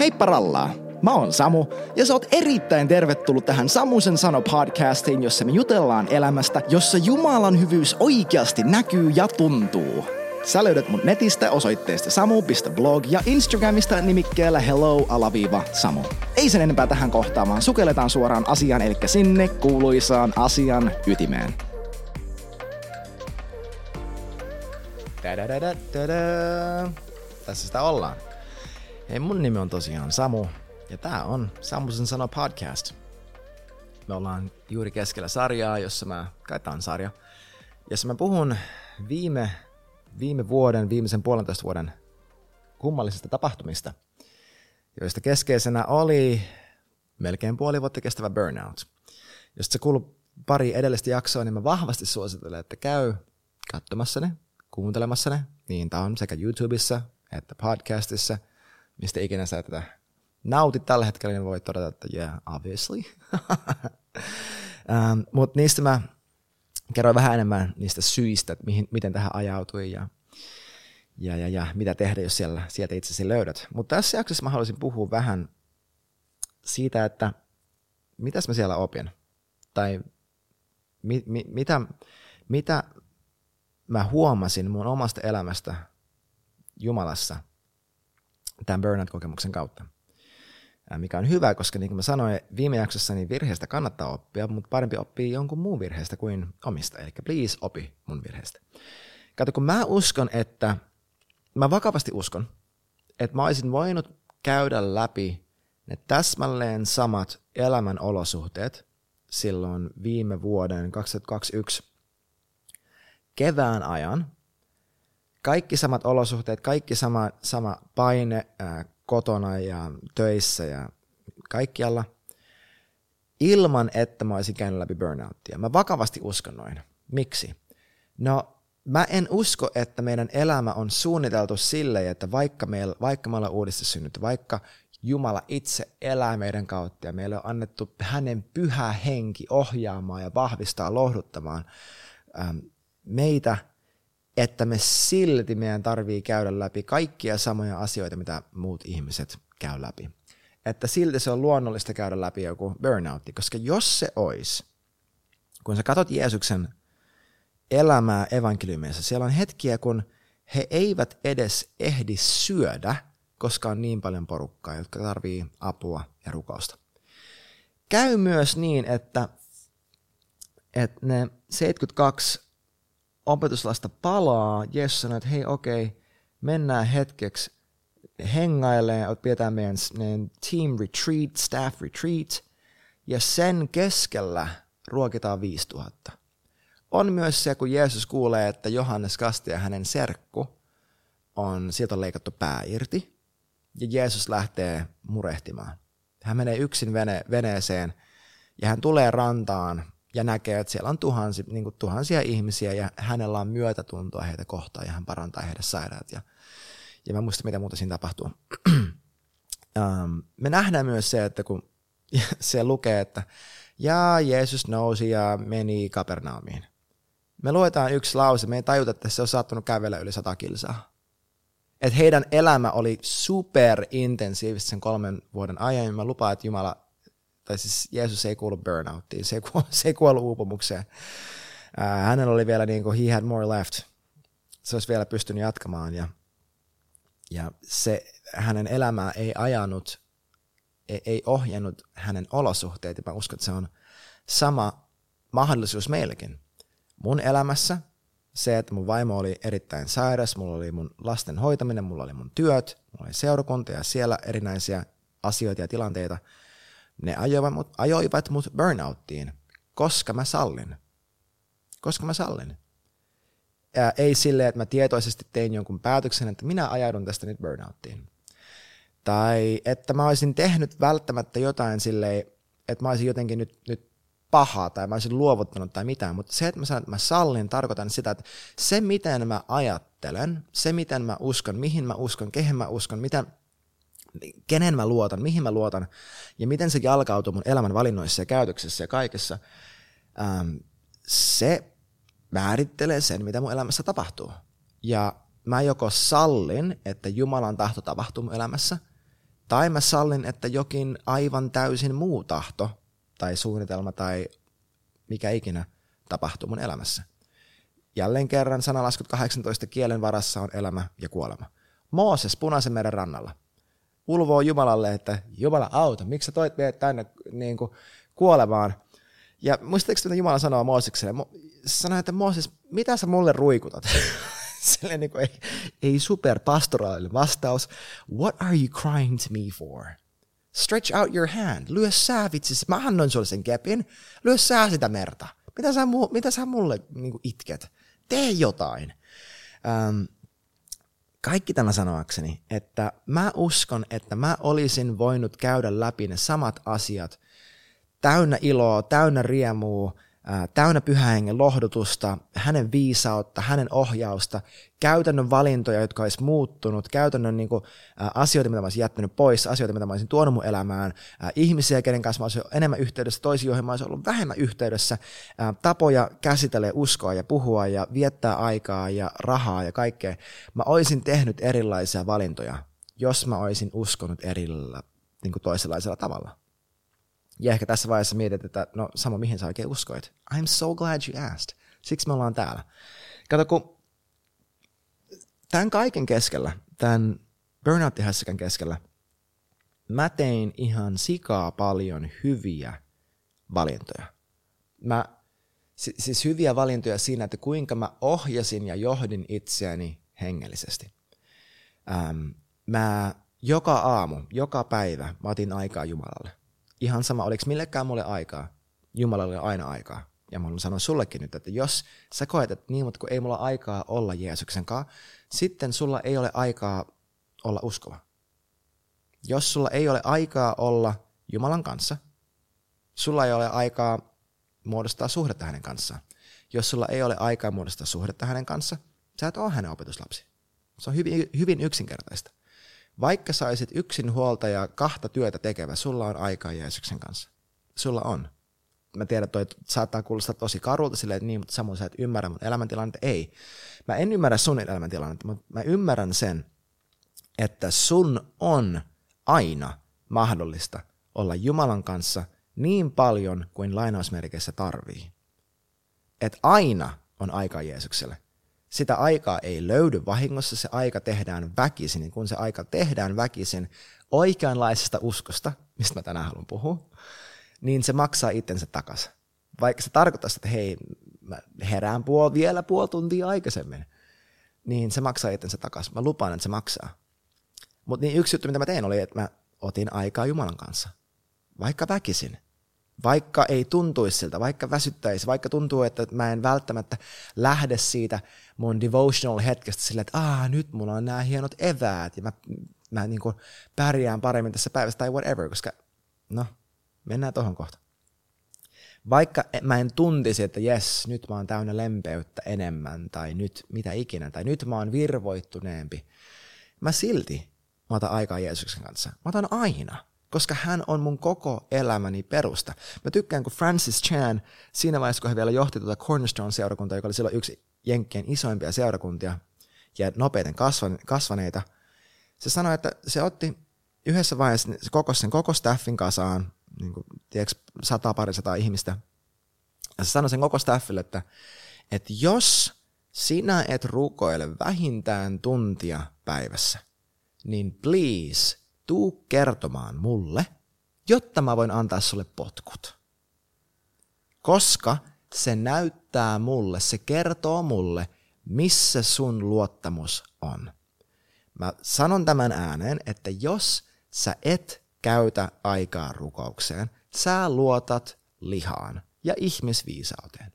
Heippa rallaa! Mä oon Samu, ja sä oot erittäin tervetullut tähän Samusen sano podcastiin, jossa me jutellaan elämästä, jossa Jumalan hyvyys oikeasti näkyy ja tuntuu. Sä löydät mut netistä osoitteesta samu.blog ja Instagramista nimikkeellä hello-samu. Ei sen enempää tähän kohtaan, vaan sukelletaan suoraan asiaan, eli sinne kuuluisaan asian ytimeen. Tässä sitä ollaan. Hei, mun nimi on tosiaan Samu, ja tää on Samusen sano podcast. Me ollaan juuri keskellä sarjaa, jossa mä, kai tää on sarja, jossa mä puhun viime, viime vuoden, viimeisen puolentoista vuoden kummallisista tapahtumista, joista keskeisenä oli melkein puoli vuotta kestävä burnout. Jos se kuuluu pari edellistä jaksoa, niin mä vahvasti suosittelen, että käy katsomassa ne, kuuntelemassa ne, niin tää on sekä YouTubessa että podcastissa – mistä ikinä sä tätä nautit tällä hetkellä, niin voit todeta, että yeah, obviously. um, Mutta niistä mä kerroin vähän enemmän niistä syistä, että mihin, miten tähän ajautui ja, ja, ja, ja mitä tehdä, jos siellä, sieltä itsesi löydät. Mutta tässä jaksossa mä haluaisin puhua vähän siitä, että mitäs mä siellä opin. Tai mi, mi, mitä, mitä mä huomasin mun omasta elämästä Jumalassa – tämän burnout-kokemuksen kautta. Mikä on hyvä, koska niin kuin mä sanoin viime jaksossa, niin virheestä kannattaa oppia, mutta parempi oppii jonkun muun virheestä kuin omista. Eli please opi mun virheestä. Kato, kun mä uskon, että, mä vakavasti uskon, että mä olisin voinut käydä läpi ne täsmälleen samat elämän olosuhteet silloin viime vuoden 2021 kevään ajan, kaikki samat olosuhteet, kaikki sama, sama paine ää, kotona ja töissä ja kaikkialla, ilman että mä olisin käynyt läpi burnouttia. Mä vakavasti uskon noin. Miksi? No, mä en usko, että meidän elämä on suunniteltu sille, että vaikka, meillä, vaikka me ollaan uudesti synnyt, vaikka Jumala itse elää meidän kautta ja meille on annettu hänen pyhä henki ohjaamaan ja vahvistaa, lohduttamaan ähm, meitä – että me silti meidän tarvii käydä läpi kaikkia samoja asioita, mitä muut ihmiset käy läpi. Että silti se on luonnollista käydä läpi joku burnoutti, koska jos se olisi, kun sä katsot Jeesuksen elämää evankeliumissa, siellä on hetkiä, kun he eivät edes ehdi syödä, koska on niin paljon porukkaa, jotka tarvii apua ja rukousta. Käy myös niin, että, että ne 72 opetuslasta palaa, Jeesus sanoo, että hei okei, okay, mennään hetkeksi hengailemaan, pidetään meidän, team retreat, staff retreat, ja sen keskellä ruokitaan 5000. On myös se, kun Jeesus kuulee, että Johannes Kastia hänen serkku on, sieltä on leikattu pää irti, ja Jeesus lähtee murehtimaan. Hän menee yksin vene, veneeseen, ja hän tulee rantaan, ja näkee, että siellä on tuhansia, niin kuin tuhansia ihmisiä ja hänellä on myötätuntoa heitä kohtaan ja hän parantaa heidän sairaat. Ja, ja mä muistan, mitä muuta siinä tapahtuu. um, me nähdään myös se, että kun se lukee, että ja Jeesus nousi ja meni Kapernaumiin. Me luetaan yksi lause, me ei tajuta, että se on saattanut kävellä yli sata kilsaa. Että heidän elämä oli super intensiivistä sen kolmen vuoden ajan, ja mä lupaan, että Jumala tai siis Jeesus ei kuulu burnouttiin, se ei kuulu, se ei kuulu uupumukseen. Ää, hänellä oli vielä niin kuin he had more left. Se olisi vielä pystynyt jatkamaan ja, ja se hänen elämää ei ajanut, ei, ei ohjannut hänen olosuhteet. Ja mä uskon, että se on sama mahdollisuus meillekin. Mun elämässä se, että mun vaimo oli erittäin sairas, mulla oli mun lasten hoitaminen, mulla oli mun työt, mulla oli seurakunta ja siellä erinäisiä asioita ja tilanteita – ne ajoivat mut, ajoivat mut burnouttiin, koska mä sallin. Koska mä sallin. Ja ei silleen, että mä tietoisesti tein jonkun päätöksen, että minä ajaudun tästä nyt burnouttiin. Tai että mä olisin tehnyt välttämättä jotain silleen, että mä olisin jotenkin nyt, nyt paha tai mä olisin luovuttanut tai mitään, mutta se, että mä sanon, että mä sallin, tarkoitan sitä, että se miten mä ajattelen, se miten mä uskon, mihin mä uskon, kehen mä uskon, mitä, kenen mä luotan, mihin mä luotan ja miten se jalkautuu mun elämän valinnoissa ja käytöksessä ja kaikessa, ähm, se määrittelee sen, mitä mun elämässä tapahtuu. Ja mä joko sallin, että Jumalan tahto tapahtuu mun elämässä, Tai mä sallin, että jokin aivan täysin muu tahto tai suunnitelma tai mikä ikinä tapahtuu mun elämässä. Jälleen kerran sanalaskut 18 kielen varassa on elämä ja kuolema. Mooses punaisen meren rannalla ulvoo Jumalalle, että Jumala auta, miksi sä toit meidät tänne niin kuin, kuolemaan. Ja muistatteko, mitä Jumala sanoo Moosekselle? Se sanoo, että Mooses, mitä sä mulle ruikutat? Silleen niin kuin, ei, ei superpastoraalinen vastaus. What are you crying to me for? Stretch out your hand. Lyö sää vitsis. Mä annoin sulle sen kepin. Lyö sää sitä merta. Mitä sä, mitä sä mulle niin kuin itket? Tee jotain. Um, kaikki tämä sanoakseni, että mä uskon, että mä olisin voinut käydä läpi ne samat asiat täynnä iloa, täynnä riemua, täynnä pyhähengen lohdutusta, hänen viisautta, hänen ohjausta, käytännön valintoja, jotka olisi muuttunut, käytännön niin kuin, asioita, mitä mä olisin jättänyt pois, asioita, mitä mä olisin tuonut mun elämään, ihmisiä, kenen kanssa mä olisin enemmän yhteydessä, toisiin, joihin mä olisin ollut vähemmän yhteydessä, tapoja käsitellä, uskoa ja puhua ja viettää aikaa ja rahaa ja kaikkea. Mä olisin tehnyt erilaisia valintoja, jos mä olisin uskonut erillä, niin kuin toisenlaisella tavalla. Ja ehkä tässä vaiheessa mietit, että no sama mihin sä oikein uskoit. I'm so glad you asked. Siksi me ollaan täällä. Kato, kun tämän kaiken keskellä, tämän burnout keskellä, mä tein ihan sikaa paljon hyviä valintoja. Mä, siis hyviä valintoja siinä, että kuinka mä ohjasin ja johdin itseäni hengellisesti. Ähm, mä joka aamu, joka päivä mä otin aikaa Jumalalle ihan sama, oliko millekään mulle aikaa, Jumalalle aina aikaa. Ja mä sanon sullekin nyt, että jos sä koet, että niin, mutta kun ei mulla aikaa olla Jeesuksen kanssa, sitten sulla ei ole aikaa olla uskova. Jos sulla ei ole aikaa olla Jumalan kanssa, sulla ei ole aikaa muodostaa suhdetta hänen kanssaan. Jos sulla ei ole aikaa muodostaa suhdetta hänen kanssa, sä et ole hänen opetuslapsi. Se on hyvin, hyvin yksinkertaista. Vaikka saisit yksin huolta ja kahta työtä tekevä, sulla on aikaa Jeesuksen kanssa. Sulla on. Mä tiedän, että saattaa kuulostaa tosi karulta silleen, että niin, mutta Samuel, sä et ymmärrä mun elämäntilannetta. Ei. Mä en ymmärrä sun elämäntilannetta, mutta mä ymmärrän sen, että sun on aina mahdollista olla Jumalan kanssa niin paljon kuin lainausmerkeissä tarvii. Että aina on aikaa Jeesukselle sitä aikaa ei löydy vahingossa, se aika tehdään väkisin. Niin kun se aika tehdään väkisin oikeanlaisesta uskosta, mistä mä tänään haluan puhua, niin se maksaa itsensä takaisin. Vaikka se tarkoittaa, että hei, mä herään puol, vielä puoli tuntia aikaisemmin, niin se maksaa itsensä takaisin. Mä lupaan, että se maksaa. Mutta niin yksi juttu, mitä mä tein, oli, että mä otin aikaa Jumalan kanssa. Vaikka väkisin vaikka ei tuntuisi siltä, vaikka väsyttäisi, vaikka tuntuu, että mä en välttämättä lähde siitä mun devotional hetkestä sillä, että Aa, nyt mulla on nämä hienot eväät ja mä, mä niin kuin pärjään paremmin tässä päivässä tai whatever, koska no, mennään tuohon kohta. Vaikka mä en tuntisi, että jes, nyt mä oon täynnä lempeyttä enemmän, tai nyt mitä ikinä, tai nyt mä oon virvoittuneempi, mä silti mä otan aikaa Jeesuksen kanssa. Mä otan aina koska hän on mun koko elämäni perusta. Mä tykkään, kun Francis Chan, siinä vaiheessa, kun hän vielä johti tuota Cornerstone-seurakuntaa, joka oli silloin yksi Jenkkien isoimpia seurakuntia ja nopeiten kasvaneita, se sanoi, että se otti yhdessä vaiheessa se koko sen koko staffin kasaan, niin kuin, tiedätkö, sata parisataa ihmistä, ja se sanoi sen koko staffille, että, että jos sinä et rukoile vähintään tuntia päivässä, niin please – tuu kertomaan mulle, jotta mä voin antaa sulle potkut. Koska se näyttää mulle, se kertoo mulle, missä sun luottamus on. Mä sanon tämän ääneen, että jos sä et käytä aikaa rukoukseen, sä luotat lihaan ja ihmisviisauteen.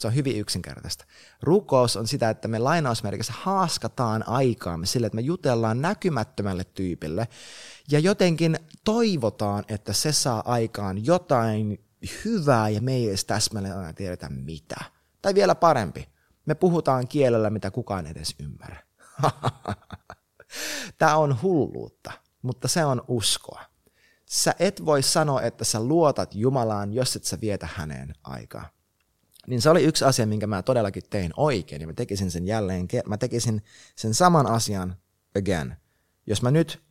Se on hyvin yksinkertaista. Rukous on sitä, että me lainausmerkissä haaskataan aikaamme sille, että me jutellaan näkymättömälle tyypille ja jotenkin toivotaan, että se saa aikaan jotain hyvää ja me ei edes täsmälleen aina tiedetä mitä. Tai vielä parempi, me puhutaan kielellä, mitä kukaan edes ymmärrä. Tämä on hulluutta, mutta se on uskoa. Sä et voi sanoa, että sä luotat Jumalaan, jos et sä vietä häneen aikaa niin se oli yksi asia, minkä mä todellakin tein oikein, ja mä tekisin sen jälleen, mä tekisin sen saman asian again. Jos mä nyt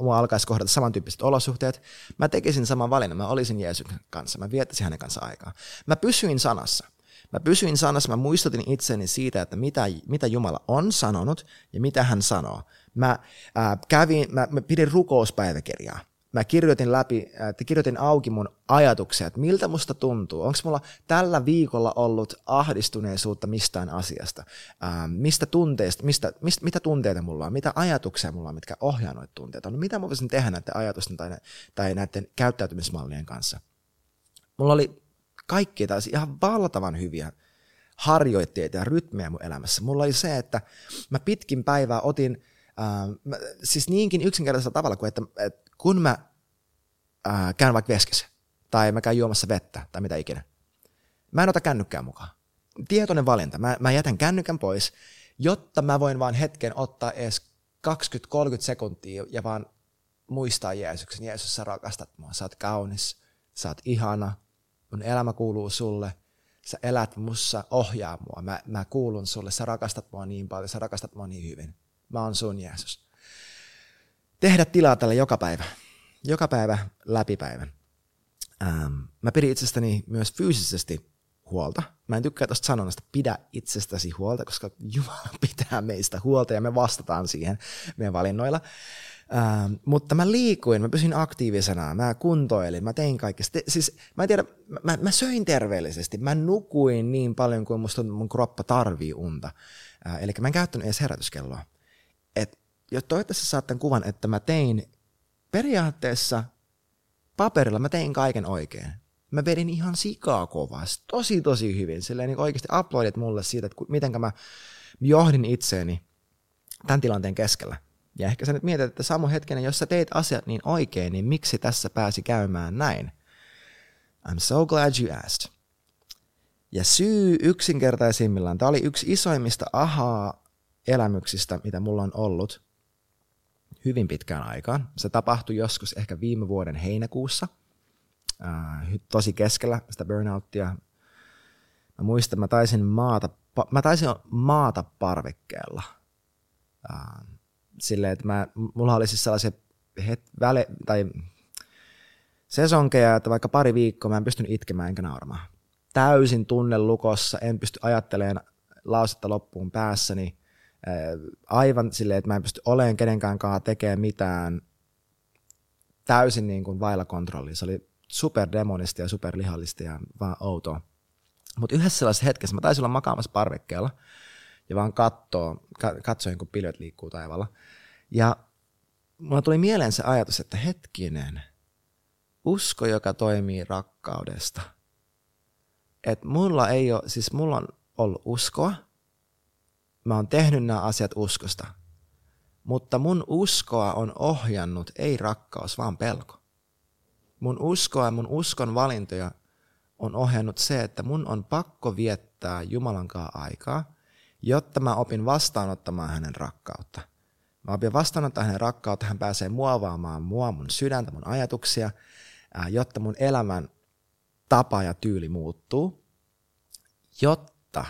mua alkaisi kohdata samantyyppiset olosuhteet, mä tekisin saman valinnan, mä olisin Jeesuksen kanssa, mä viettäisin hänen kanssa aikaa. Mä pysyin sanassa. Mä pysyin sanassa, mä muistutin itseni siitä, että mitä, mitä Jumala on sanonut ja mitä hän sanoo. Mä, ää, kävin, mä, mä pidin rukouspäiväkirjaa mä kirjoitin läpi, että kirjoitin auki mun ajatuksia, että miltä musta tuntuu. Onko mulla tällä viikolla ollut ahdistuneisuutta mistään asiasta? Ää, mistä tunteista, mistä, mistä, mitä tunteita mulla on? Mitä ajatuksia mulla on, mitkä ohjaa noita tunteita? No, mitä mä voisin tehdä näiden ajatusten tai, tai näiden käyttäytymismallien kanssa? Mulla oli kaikki taas ihan valtavan hyviä harjoitteita ja rytmejä mun elämässä. Mulla oli se, että mä pitkin päivää otin, mä, siis niinkin yksinkertaisella tavalla kuin, että, että kun mä ää, käyn vaikka veskessä, tai mä käyn juomassa vettä, tai mitä ikinä, mä en ota kännykkää mukaan. Tietoinen valinta. Mä, mä jätän kännykän pois, jotta mä voin vaan hetken ottaa edes 20-30 sekuntia ja vaan muistaa Jeesuksen. Jeesus, sä rakastat mua, sä oot kaunis, sä oot ihana, mun elämä kuuluu sulle, sä elät mussa, ohjaa mua, mä, mä kuulun sulle, sä rakastat mua niin paljon, sä rakastat mua niin hyvin. Oon sun Jeesus tehdä tilaa tälle joka päivä. Joka päivä läpipäivän. Ähm, mä pidin itsestäni myös fyysisesti huolta. Mä en tykkää tuosta sanonnasta, pidä itsestäsi huolta, koska Jumala pitää meistä huolta ja me vastataan siihen meidän valinnoilla. Ähm, mutta mä liikuin, mä pysyin aktiivisena, mä kuntoilin, mä tein kaikkea. Siis mä en tiedä, mä, mä söin terveellisesti, mä nukuin niin paljon kuin musta mun kroppa tarvii unta. Äh, eli mä en käyttänyt edes herätyskelloa. Et ja toivottavasti saat tämän kuvan, että mä tein periaatteessa paperilla, mä tein kaiken oikein. Mä vedin ihan sikaa kovasti, tosi tosi hyvin. Silleen niin oikeasti uploadit mulle siitä, että miten mä johdin itseeni tämän tilanteen keskellä. Ja ehkä sä nyt mietit, että Samu hetkenen, jos sä teit asiat niin oikein, niin miksi tässä pääsi käymään näin? I'm so glad you asked. Ja syy yksinkertaisimmillaan, tämä oli yksi isoimmista ahaa-elämyksistä, mitä mulla on ollut, hyvin pitkään aikaan. Se tapahtui joskus ehkä viime vuoden heinäkuussa, äh, tosi keskellä sitä burnouttia. Mä muistan, mä taisin maata, mä taisin maata parvekkeella. Äh, silleen, että mä, mulla oli siis sellaisia het, väle, tai sesonkeja, että vaikka pari viikkoa mä en pystynyt itkemään enkä nauramaan. Täysin tunne lukossa, en pysty ajattelemaan lausetta loppuun päässäni aivan silleen, että mä en pysty olemaan kenenkään kanssa tekemään mitään täysin niin kuin vailla kontrollia. Se oli superdemonista ja superlihallista ja vaan outoa. Mutta yhdessä sellaisessa hetkessä mä taisin olla makaamassa parvekkeella ja vaan katsoo, katsoin, kun pilvet liikkuu taivaalla. Ja mulla tuli mieleen se ajatus, että hetkinen, usko, joka toimii rakkaudesta. Että mulla ei ole, siis mulla on ollut uskoa, mä oon tehnyt nämä asiat uskosta. Mutta mun uskoa on ohjannut ei rakkaus, vaan pelko. Mun uskoa ja mun uskon valintoja on ohjannut se, että mun on pakko viettää Jumalan kanssa aikaa, jotta mä opin vastaanottamaan hänen rakkautta. Mä opin vastaanottamaan hänen rakkautta, hän pääsee muovaamaan mua, mun sydäntä, mun ajatuksia, jotta mun elämän tapa ja tyyli muuttuu, jotta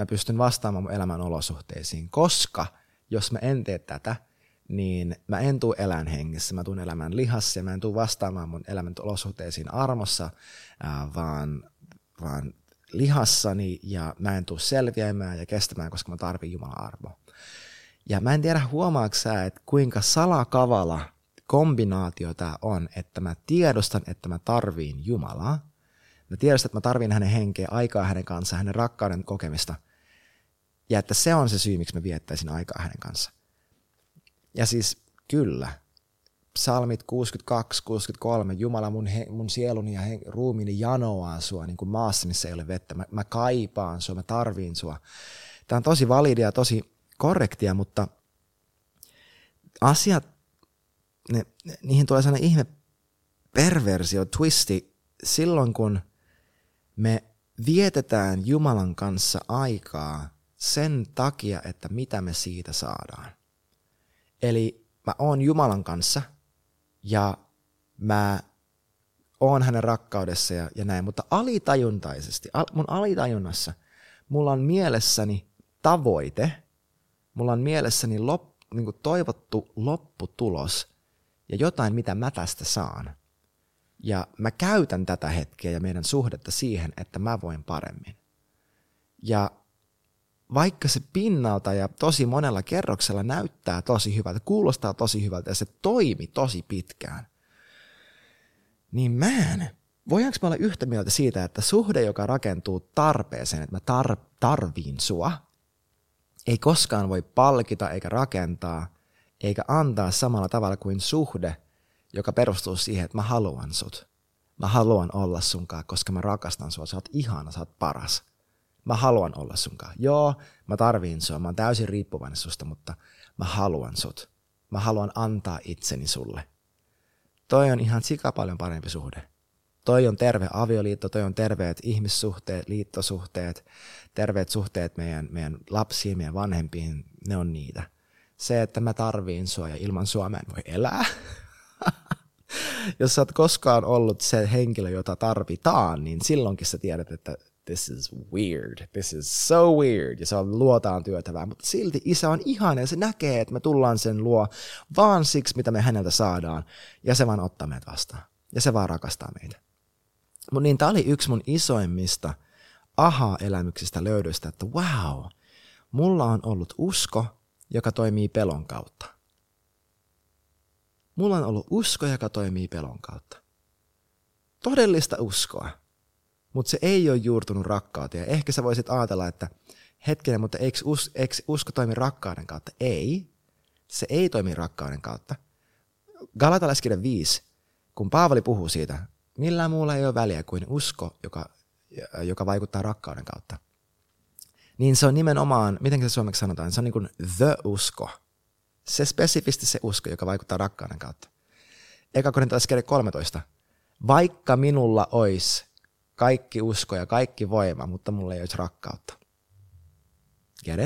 mä pystyn vastaamaan mun elämän olosuhteisiin, koska jos mä en tee tätä, niin mä en tuu elän hengessä, mä tuun elämään lihassa ja mä en tuu vastaamaan mun elämän olosuhteisiin armossa, ää, vaan, vaan lihassani ja mä en tuu selviämään ja kestämään, koska mä tarvin Jumalan armoa. Ja mä en tiedä huomaatko sä, että kuinka salakavala kombinaatio tämä on, että mä tiedostan, että mä tarviin Jumalaa, Mä tiedostan, että mä tarvin hänen henkeä, aikaa hänen kanssaan, hänen rakkauden kokemista. Ja että se on se syy, miksi mä viettäisin aikaa hänen kanssa. Ja siis kyllä, psalmit 62, 63, Jumala mun, he, mun sieluni ja he, ruumiini janoaa sua niin kuin maassa, missä ei ole vettä. Mä, mä kaipaan sua, mä tarviin sua. Tämä on tosi validia, tosi korrektia, mutta asiat, ne, niihin tulee sellainen ihme perversio, twisti, silloin kun me vietetään Jumalan kanssa aikaa sen takia, että mitä me siitä saadaan. Eli mä oon Jumalan kanssa ja mä oon hänen rakkaudessa ja, ja näin, mutta alitajuntaisesti, al, mun alitajunnassa, mulla on mielessäni tavoite, mulla on mielessäni lop, niin toivottu lopputulos, ja jotain, mitä mä tästä saan. Ja mä käytän tätä hetkeä ja meidän suhdetta siihen, että mä voin paremmin. Ja vaikka se pinnalta ja tosi monella kerroksella näyttää tosi hyvältä, kuulostaa tosi hyvältä ja se toimi tosi pitkään, niin mä en. Voidaanko mä olla yhtä mieltä siitä, että suhde, joka rakentuu tarpeeseen, että mä tar- tarviin sua, ei koskaan voi palkita eikä rakentaa eikä antaa samalla tavalla kuin suhde, joka perustuu siihen, että mä haluan sut. Mä haluan olla sunkaan, koska mä rakastan sua. Sä oot ihana, sä oot paras. Mä haluan olla sunkaan. Joo, mä tarviin sua, mä oon täysin riippuvainen susta, mutta mä haluan sut. Mä haluan antaa itseni sulle. Toi on ihan sika paljon parempi suhde. Toi on terve avioliitto, toi on terveet ihmissuhteet, liittosuhteet, terveet suhteet meidän, meidän lapsiin, meidän vanhempiin, ne on niitä. Se, että mä tarviin sua ja ilman sua mä en voi elää. Jos sä oot koskaan ollut se henkilö, jota tarvitaan, niin silloinkin sä tiedät, että this is weird, this is so weird, ja se on luotaan työtävää, mutta silti isä on ihana ja se näkee, että me tullaan sen luo vaan siksi, mitä me häneltä saadaan, ja se vaan ottaa meitä vastaan, ja se vaan rakastaa meitä. Mutta niin tämä oli yksi mun isoimmista aha-elämyksistä löydöstä, että wow, mulla on ollut usko, joka toimii pelon kautta. Mulla on ollut usko, joka toimii pelon kautta. Todellista uskoa mutta se ei ole juurtunut rakkauteen. Ehkä sä voisit ajatella, että hetkinen, mutta eikö, us, eikö usko toimi rakkauden kautta? Ei, se ei toimi rakkauden kautta. Galatalaiskirja 5, kun Paavali puhuu siitä, millään muulla ei ole väliä kuin usko, joka, joka vaikuttaa rakkauden kautta. Niin se on nimenomaan, miten se suomeksi sanotaan, se on niin kuin the usko. Se spesifisti se usko, joka vaikuttaa rakkauden kautta. Eka korintalaiskirja 13. Vaikka minulla olisi kaikki usko ja kaikki voima, mutta mulla ei olisi rakkautta. Get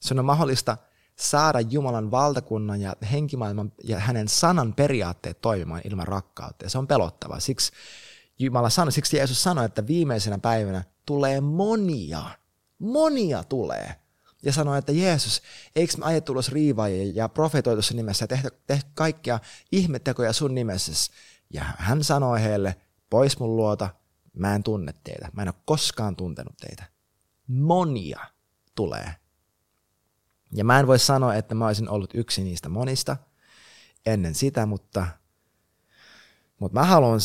Sun on mahdollista saada Jumalan valtakunnan ja henkimaailman ja hänen sanan periaatteet toimimaan ilman rakkautta. Ja se on pelottavaa. Siksi Jumala sanoi, siksi Jeesus sanoi, että viimeisenä päivänä tulee monia, monia tulee. Ja sanoi, että Jeesus, eikö me ajettu ulos riivaajia ja profetoitu sen nimessä ja tehty, tehty kaikkia ihmettekoja sun nimessä. Ja hän sanoi heille, pois mun luota, Mä en tunne teitä. Mä en ole koskaan tuntenut teitä. Monia tulee. Ja mä en voi sanoa, että mä olisin ollut yksi niistä monista ennen sitä, mutta, mutta mä haluan,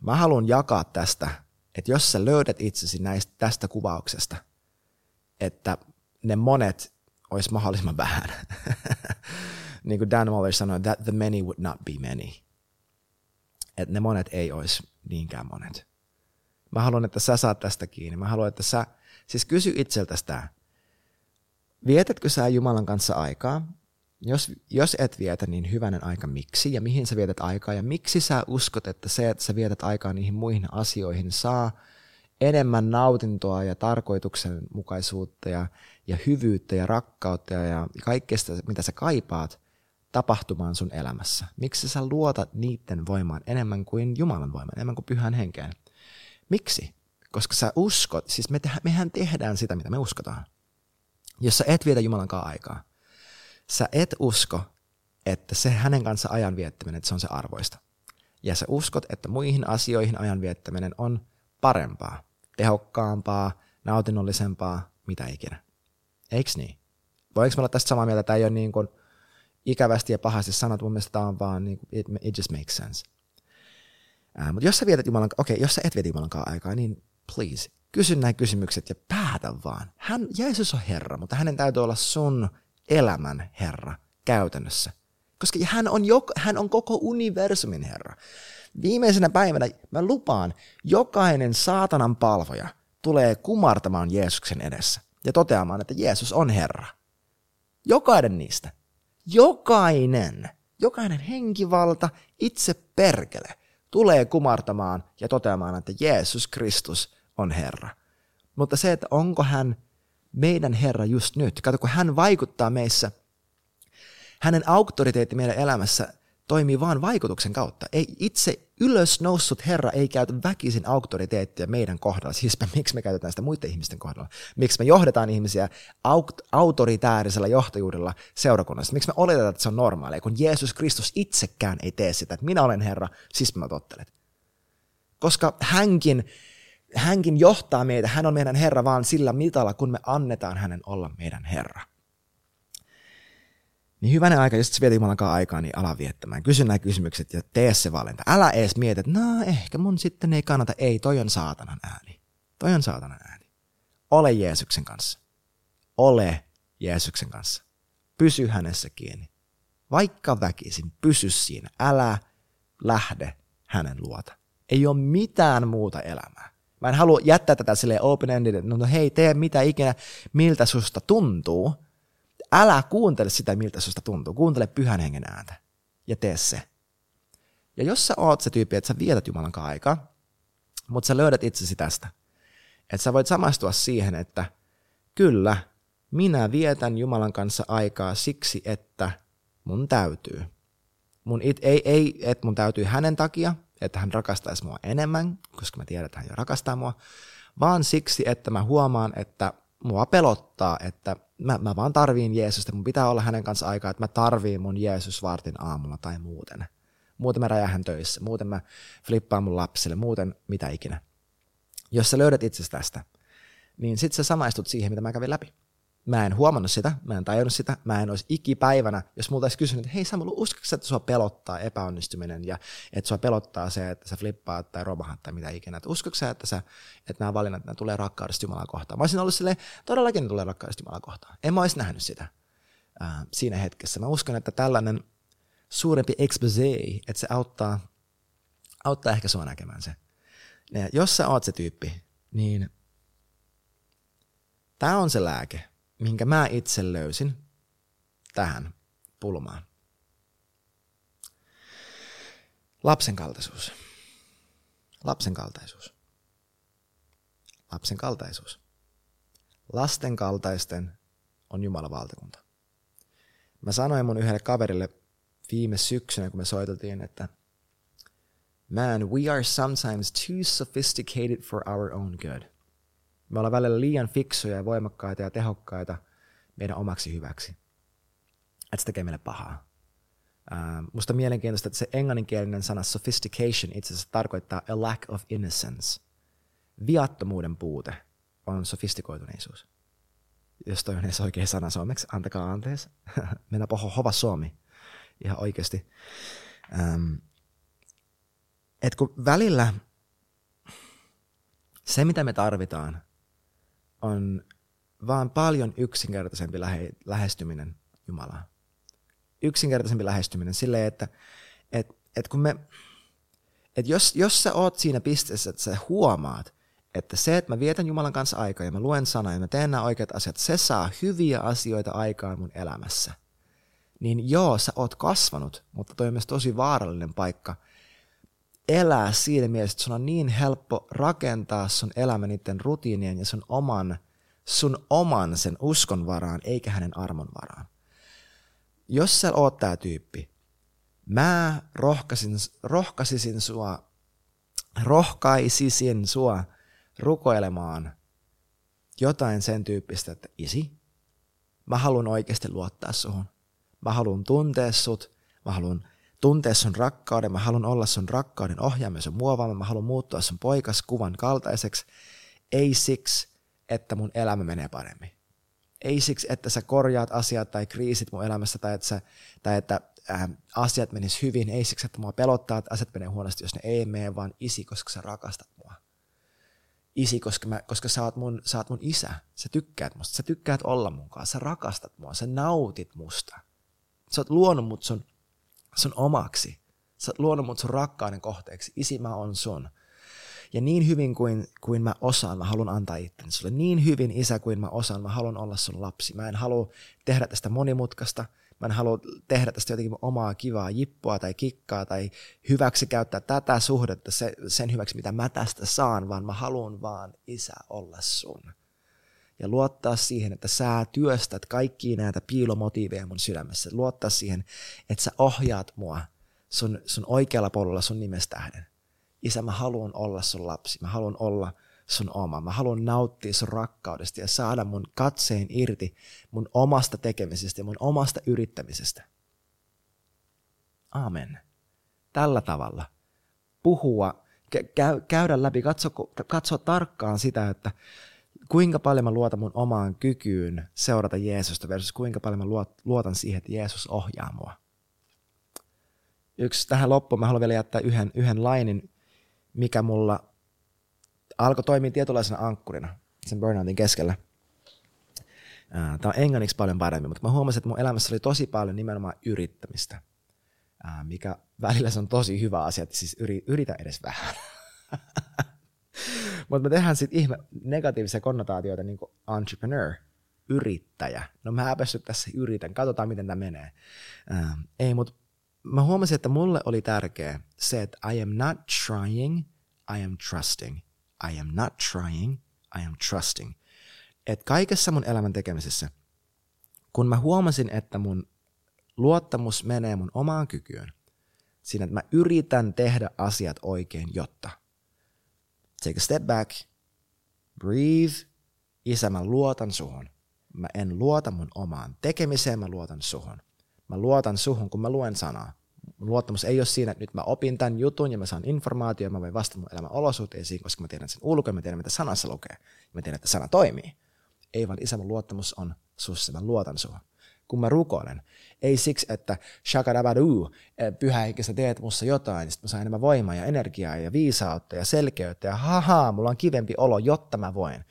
mä haluan jakaa tästä, että jos sä löydät itsesi näistä, tästä kuvauksesta, että ne monet olisi mahdollisimman vähän. niin kuin Dan Waller sanoi, that the many would not be many. Että ne monet ei olisi niinkään monet. Mä haluan, että sä saat tästä kiinni. Mä haluan, että sä, siis kysy itseltäsi tämä. Vietätkö sä Jumalan kanssa aikaa? Jos, jos et vietä, niin hyvänen aika miksi ja mihin sä vietät aikaa ja miksi sä uskot, että se, että sä vietät aikaa niihin muihin asioihin saa enemmän nautintoa ja tarkoituksenmukaisuutta ja, ja hyvyyttä ja rakkautta ja, kaikkea sitä, mitä sä kaipaat, tapahtumaan sun elämässä? Miksi sä luotat niiden voimaan enemmän kuin Jumalan voimaan, enemmän kuin pyhän henkeen? Miksi? Koska sä uskot, siis me te- mehän tehdään sitä, mitä me uskotaan. Jos sä et vietä Jumalan kanssa aikaa, sä et usko, että se hänen kanssa ajan viettäminen, että se on se arvoista. Ja sä uskot, että muihin asioihin ajan viettäminen on parempaa, tehokkaampaa, nautinnollisempaa, mitä ikinä. Eiks niin? Voinko me olla tästä samaa mieltä, että tämä ei ole niin kuin ikävästi ja pahasti sanot, mun mielestä tämä on vaan, niin it, it just makes sense. Uh, mutta jos sä vietät Jumalan, okei, okay, jos sä et vietä Jumalan aikaa, niin please, kysy nämä kysymykset ja päätä vaan. Hän, Jeesus on Herra, mutta hänen täytyy olla sun elämän Herra käytännössä. Koska hän on, jok, hän on koko universumin Herra. Viimeisenä päivänä mä lupaan, jokainen saatanan palvoja tulee kumartamaan Jeesuksen edessä ja toteamaan, että Jeesus on Herra. Jokainen niistä. Jokainen, jokainen henkivalta, itse perkele, tulee kumartamaan ja toteamaan, että Jeesus Kristus on Herra. Mutta se, että onko hän meidän Herra just nyt, kato kun hän vaikuttaa meissä, hänen auktoriteetti meidän elämässä toimii vain vaikutuksen kautta. Ei itse ylös noussut Herra ei käytä väkisin auktoriteettia meidän kohdalla. Siis miksi me käytetään sitä muiden ihmisten kohdalla? Miksi me johdetaan ihmisiä auk- autoritäärisellä johtajuudella seurakunnassa? Miksi me oletetaan, että se on normaalia, kun Jeesus Kristus itsekään ei tee sitä, että minä olen Herra, siis mä tottelet. Koska hänkin, hänkin johtaa meitä, hän on meidän Herra vaan sillä mitalla, kun me annetaan hänen olla meidän Herra. Niin hyvänen aika, jos viet Jumalankaan aikaa, niin ala viettämään. Kysy nämä kysymykset ja tee se valinta. Älä edes mieti, että no ehkä mun sitten ei kannata. Ei, toi on saatanan ääni. Toi on saatanan ääni. Ole Jeesuksen kanssa. Ole Jeesuksen kanssa. Pysy hänessä kiinni. Vaikka väkisin, pysy siinä. Älä lähde hänen luota. Ei ole mitään muuta elämää. Mä en halua jättää tätä silleen open-ended, että no hei, tee mitä ikinä, miltä susta tuntuu – älä kuuntele sitä, miltä susta tuntuu. Kuuntele pyhän hengen ääntä ja tee se. Ja jos sä oot se tyyppi, että sä vietät Jumalan aikaa, mutta sä löydät itsesi tästä, että sä voit samastua siihen, että kyllä, minä vietän Jumalan kanssa aikaa siksi, että mun täytyy. Mun it, ei, ei, että mun täytyy hänen takia, että hän rakastaisi mua enemmän, koska mä tiedän, että hän jo rakastaa mua, vaan siksi, että mä huomaan, että mua pelottaa, että mä, mä vaan tarviin Jeesusta, mun pitää olla hänen kanssa aikaa, että mä tarviin mun Jeesus vartin aamulla tai muuten. Muuten mä räjähän töissä, muuten mä flippaan mun lapsille, muuten mitä ikinä. Jos sä löydät itsestä tästä, niin sit sä samaistut siihen, mitä mä kävin läpi. Mä en huomannut sitä, mä en tajunnut sitä, mä en olisi ikipäivänä, jos multa olisi kysynyt, että hei Samuel, uskotko että sua pelottaa epäonnistuminen ja että sua pelottaa se, että sä flippaat tai romahat tai mitä ikinä. Että uskotko että, sä, että nämä valinnat nämä tulee rakkaudesta Jumalaa kohtaan? Mä olisin ollut silleen, todellakin ne tulee rakkaudesta Jumalaa kohtaan. En mä olisi nähnyt sitä ää, siinä hetkessä. Mä uskon, että tällainen suurempi expose, että se auttaa, auttaa ehkä sua näkemään se. Ja jos sä oot se tyyppi, niin tämä on se lääke, minkä mä itse löysin tähän pulmaan. Lapsen kaltaisuus. Lapsen kaltaisuus. Lapsen kaltaisuus. Lasten kaltaisten on Jumalan valtakunta. Mä sanoin mun yhdelle kaverille viime syksynä, kun me soiteltiin, että Man, we are sometimes too sophisticated for our own good – me ollaan välillä liian fiksuja ja voimakkaita ja tehokkaita meidän omaksi hyväksi. Että se tekee meille pahaa. Uh, musta on mielenkiintoista, että se englanninkielinen sana sophistication itse asiassa tarkoittaa a lack of innocence. Viattomuuden puute on sofistikoituneisuus. Jos toi on edes oikea sana suomeksi, antakaa anteeksi. Mennä poho hova suomi. Ihan oikeasti. Um, et kun välillä se, mitä me tarvitaan, on vaan paljon yksinkertaisempi lähe, lähestyminen Jumalaan. Yksinkertaisempi lähestyminen silleen, että et, et kun me, et jos, jos sä oot siinä pisteessä, että sä huomaat, että se, että mä vietän Jumalan kanssa aikaa ja mä luen sanaa ja mä teen nämä oikeat asiat, se saa hyviä asioita aikaan mun elämässä. Niin joo, sä oot kasvanut, mutta toi on myös tosi vaarallinen paikka elää siinä mielessä, että sun on niin helppo rakentaa sun elämä niiden rutiinien ja sun oman, sun oman sen uskon varaan, eikä hänen armon varaan. Jos sä oot tää tyyppi, mä rohkaisin, rohkaisisin sua, rohkaisisin sua rukoilemaan jotain sen tyyppistä, että isi, mä haluan oikeasti luottaa suhun. Mä haluan tuntea sut, mä haluan tuntea sun rakkauden, mä haluan olla sun rakkauden ohjaamme, sun muovaama, mä haluan muuttua sun poikaskuvan kaltaiseksi, ei siksi, että mun elämä menee paremmin. Ei siksi, että sä korjaat asiat tai kriisit mun elämässä tai että, sä, tai että äh, asiat menis hyvin. Ei siksi, että mua pelottaa, että asiat menee huonosti, jos ne ei mene, vaan isi, koska sä rakastat mua. Isi, koska, mä, koska sä, oot mun, sä oot mun isä. Sä tykkäät musta. Sä tykkäät olla mun kanssa. Sä rakastat mua. Sä nautit musta. Sä oot luonut mut sun sun omaksi. Sä oot luonut mut sun rakkauden kohteeksi. Isi, mä on sun. Ja niin hyvin kuin, kuin mä osaan, mä haluan antaa itteni sulle. Niin hyvin isä kuin mä osaan, mä haluan olla sun lapsi. Mä en halua tehdä tästä monimutkaista. Mä en halua tehdä tästä jotenkin omaa kivaa jippua tai kikkaa tai hyväksi käyttää tätä suhdetta sen hyväksi, mitä mä tästä saan, vaan mä haluan vaan isä olla sun ja luottaa siihen, että sä työstät kaikkia näitä piilomotiiveja mun sydämessä. Luottaa siihen, että sä ohjaat mua sun, sun oikealla polulla sun nimestähden. Isä, mä haluan olla sun lapsi. Mä haluan olla sun oma. Mä haluan nauttia sun rakkaudesta ja saada mun katseen irti mun omasta tekemisestä ja mun omasta yrittämisestä. Amen. Tällä tavalla puhua, käydä läpi, katso, katso tarkkaan sitä, että kuinka paljon mä luotan mun omaan kykyyn seurata Jeesusta versus kuinka paljon mä luotan siihen, että Jeesus ohjaa mua. Yksi tähän loppuun mä haluan vielä jättää yhden, yhden lainin, mikä mulla alkoi toimia tietynlaisena ankkurina sen burnoutin keskellä. Tämä on englanniksi paljon paremmin, mutta mä huomasin, että mun elämässä oli tosi paljon nimenomaan yrittämistä, mikä välillä se on tosi hyvä asia, että siis yritä edes vähän. mutta me tehdään sitten ihme negatiivisia konnotaatioita niin kuin entrepreneur, yrittäjä. No mä päässyt tässä yritän, katsotaan miten tämä menee. ei, mutta mä huomasin, että mulle oli tärkeä se, että I am not trying, I am trusting. I am not trying, I am trusting. Että kaikessa mun elämän tekemisessä, kun mä huomasin, että mun luottamus menee mun omaan kykyyn, siinä, että mä yritän tehdä asiat oikein, jotta. Take a step back, breathe, isä, mä luotan suhun. Mä en luota mun omaan tekemiseen, mä luotan suhun. Mä luotan suhun, kun mä luen sanaa luottamus ei ole siinä, että nyt mä opin tämän jutun ja mä saan informaatiota, mä voin vastata mun elämän olosuhteisiin, koska mä tiedän sen ulkoa, mä tiedän mitä sanassa lukee, mä tiedän, että sana toimii. Ei vaan isä, mun luottamus on sussa, mä luotan sua. Kun mä rukoilen, ei siksi, että shakadabadu, pyhä eikä sä teet mussa jotain, niin mä saan enemmän voimaa ja energiaa ja viisautta ja selkeyttä ja haha, mulla on kivempi olo, jotta mä voin.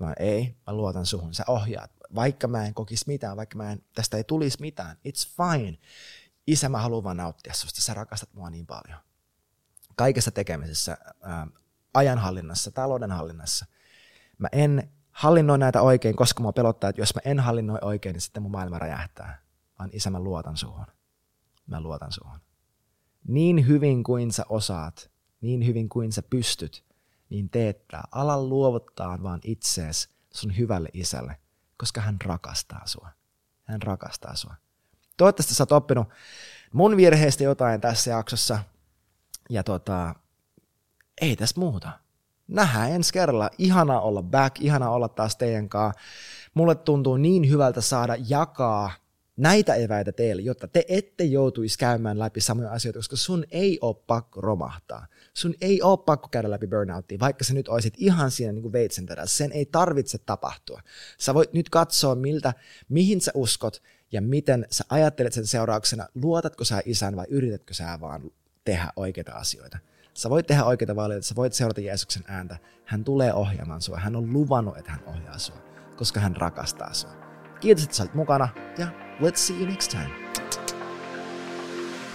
Vaan ei, mä luotan suhun, sä ohjaat. Vaikka mä en kokisi mitään, vaikka mä en, tästä ei tulisi mitään, it's fine isä, mä haluan vaan nauttia susta, sä rakastat mua niin paljon. Kaikessa tekemisessä, ajanhallinnassa, taloudenhallinnassa. Mä en hallinnoi näitä oikein, koska mua pelottaa, että jos mä en hallinnoi oikein, niin sitten mun maailma räjähtää. Vaan isä, mä luotan suhun. Mä luotan suhun. Niin hyvin kuin sä osaat, niin hyvin kuin sä pystyt, niin teettää. Ala luovuttaa vaan itsees sun hyvälle isälle, koska hän rakastaa sua. Hän rakastaa sua. Toivottavasti sä oot oppinut mun virheistä jotain tässä jaksossa. Ja tota, ei tässä muuta. Nähdään ensi kerralla. Ihana olla back, ihana olla taas teidän kanssa. Mulle tuntuu niin hyvältä saada jakaa näitä eväitä teille, jotta te ette joutuisi käymään läpi samoja asioita, koska sun ei ole pakko romahtaa. Sun ei ole pakko käydä läpi burnouttia, vaikka sä nyt olisit ihan siinä niin veitsen terässä. Sen ei tarvitse tapahtua. Sä voit nyt katsoa, miltä, mihin sä uskot, ja miten sä ajattelet sen seurauksena, luotatko sä isän vai yritätkö sä vaan tehdä oikeita asioita. Sä voit tehdä oikeita valintoja, sä voit seurata Jeesuksen ääntä. Hän tulee ohjaamaan sua. Hän on luvannut, että hän ohjaa sua, koska hän rakastaa sua. Kiitos, että sä olet mukana ja let's see you next time.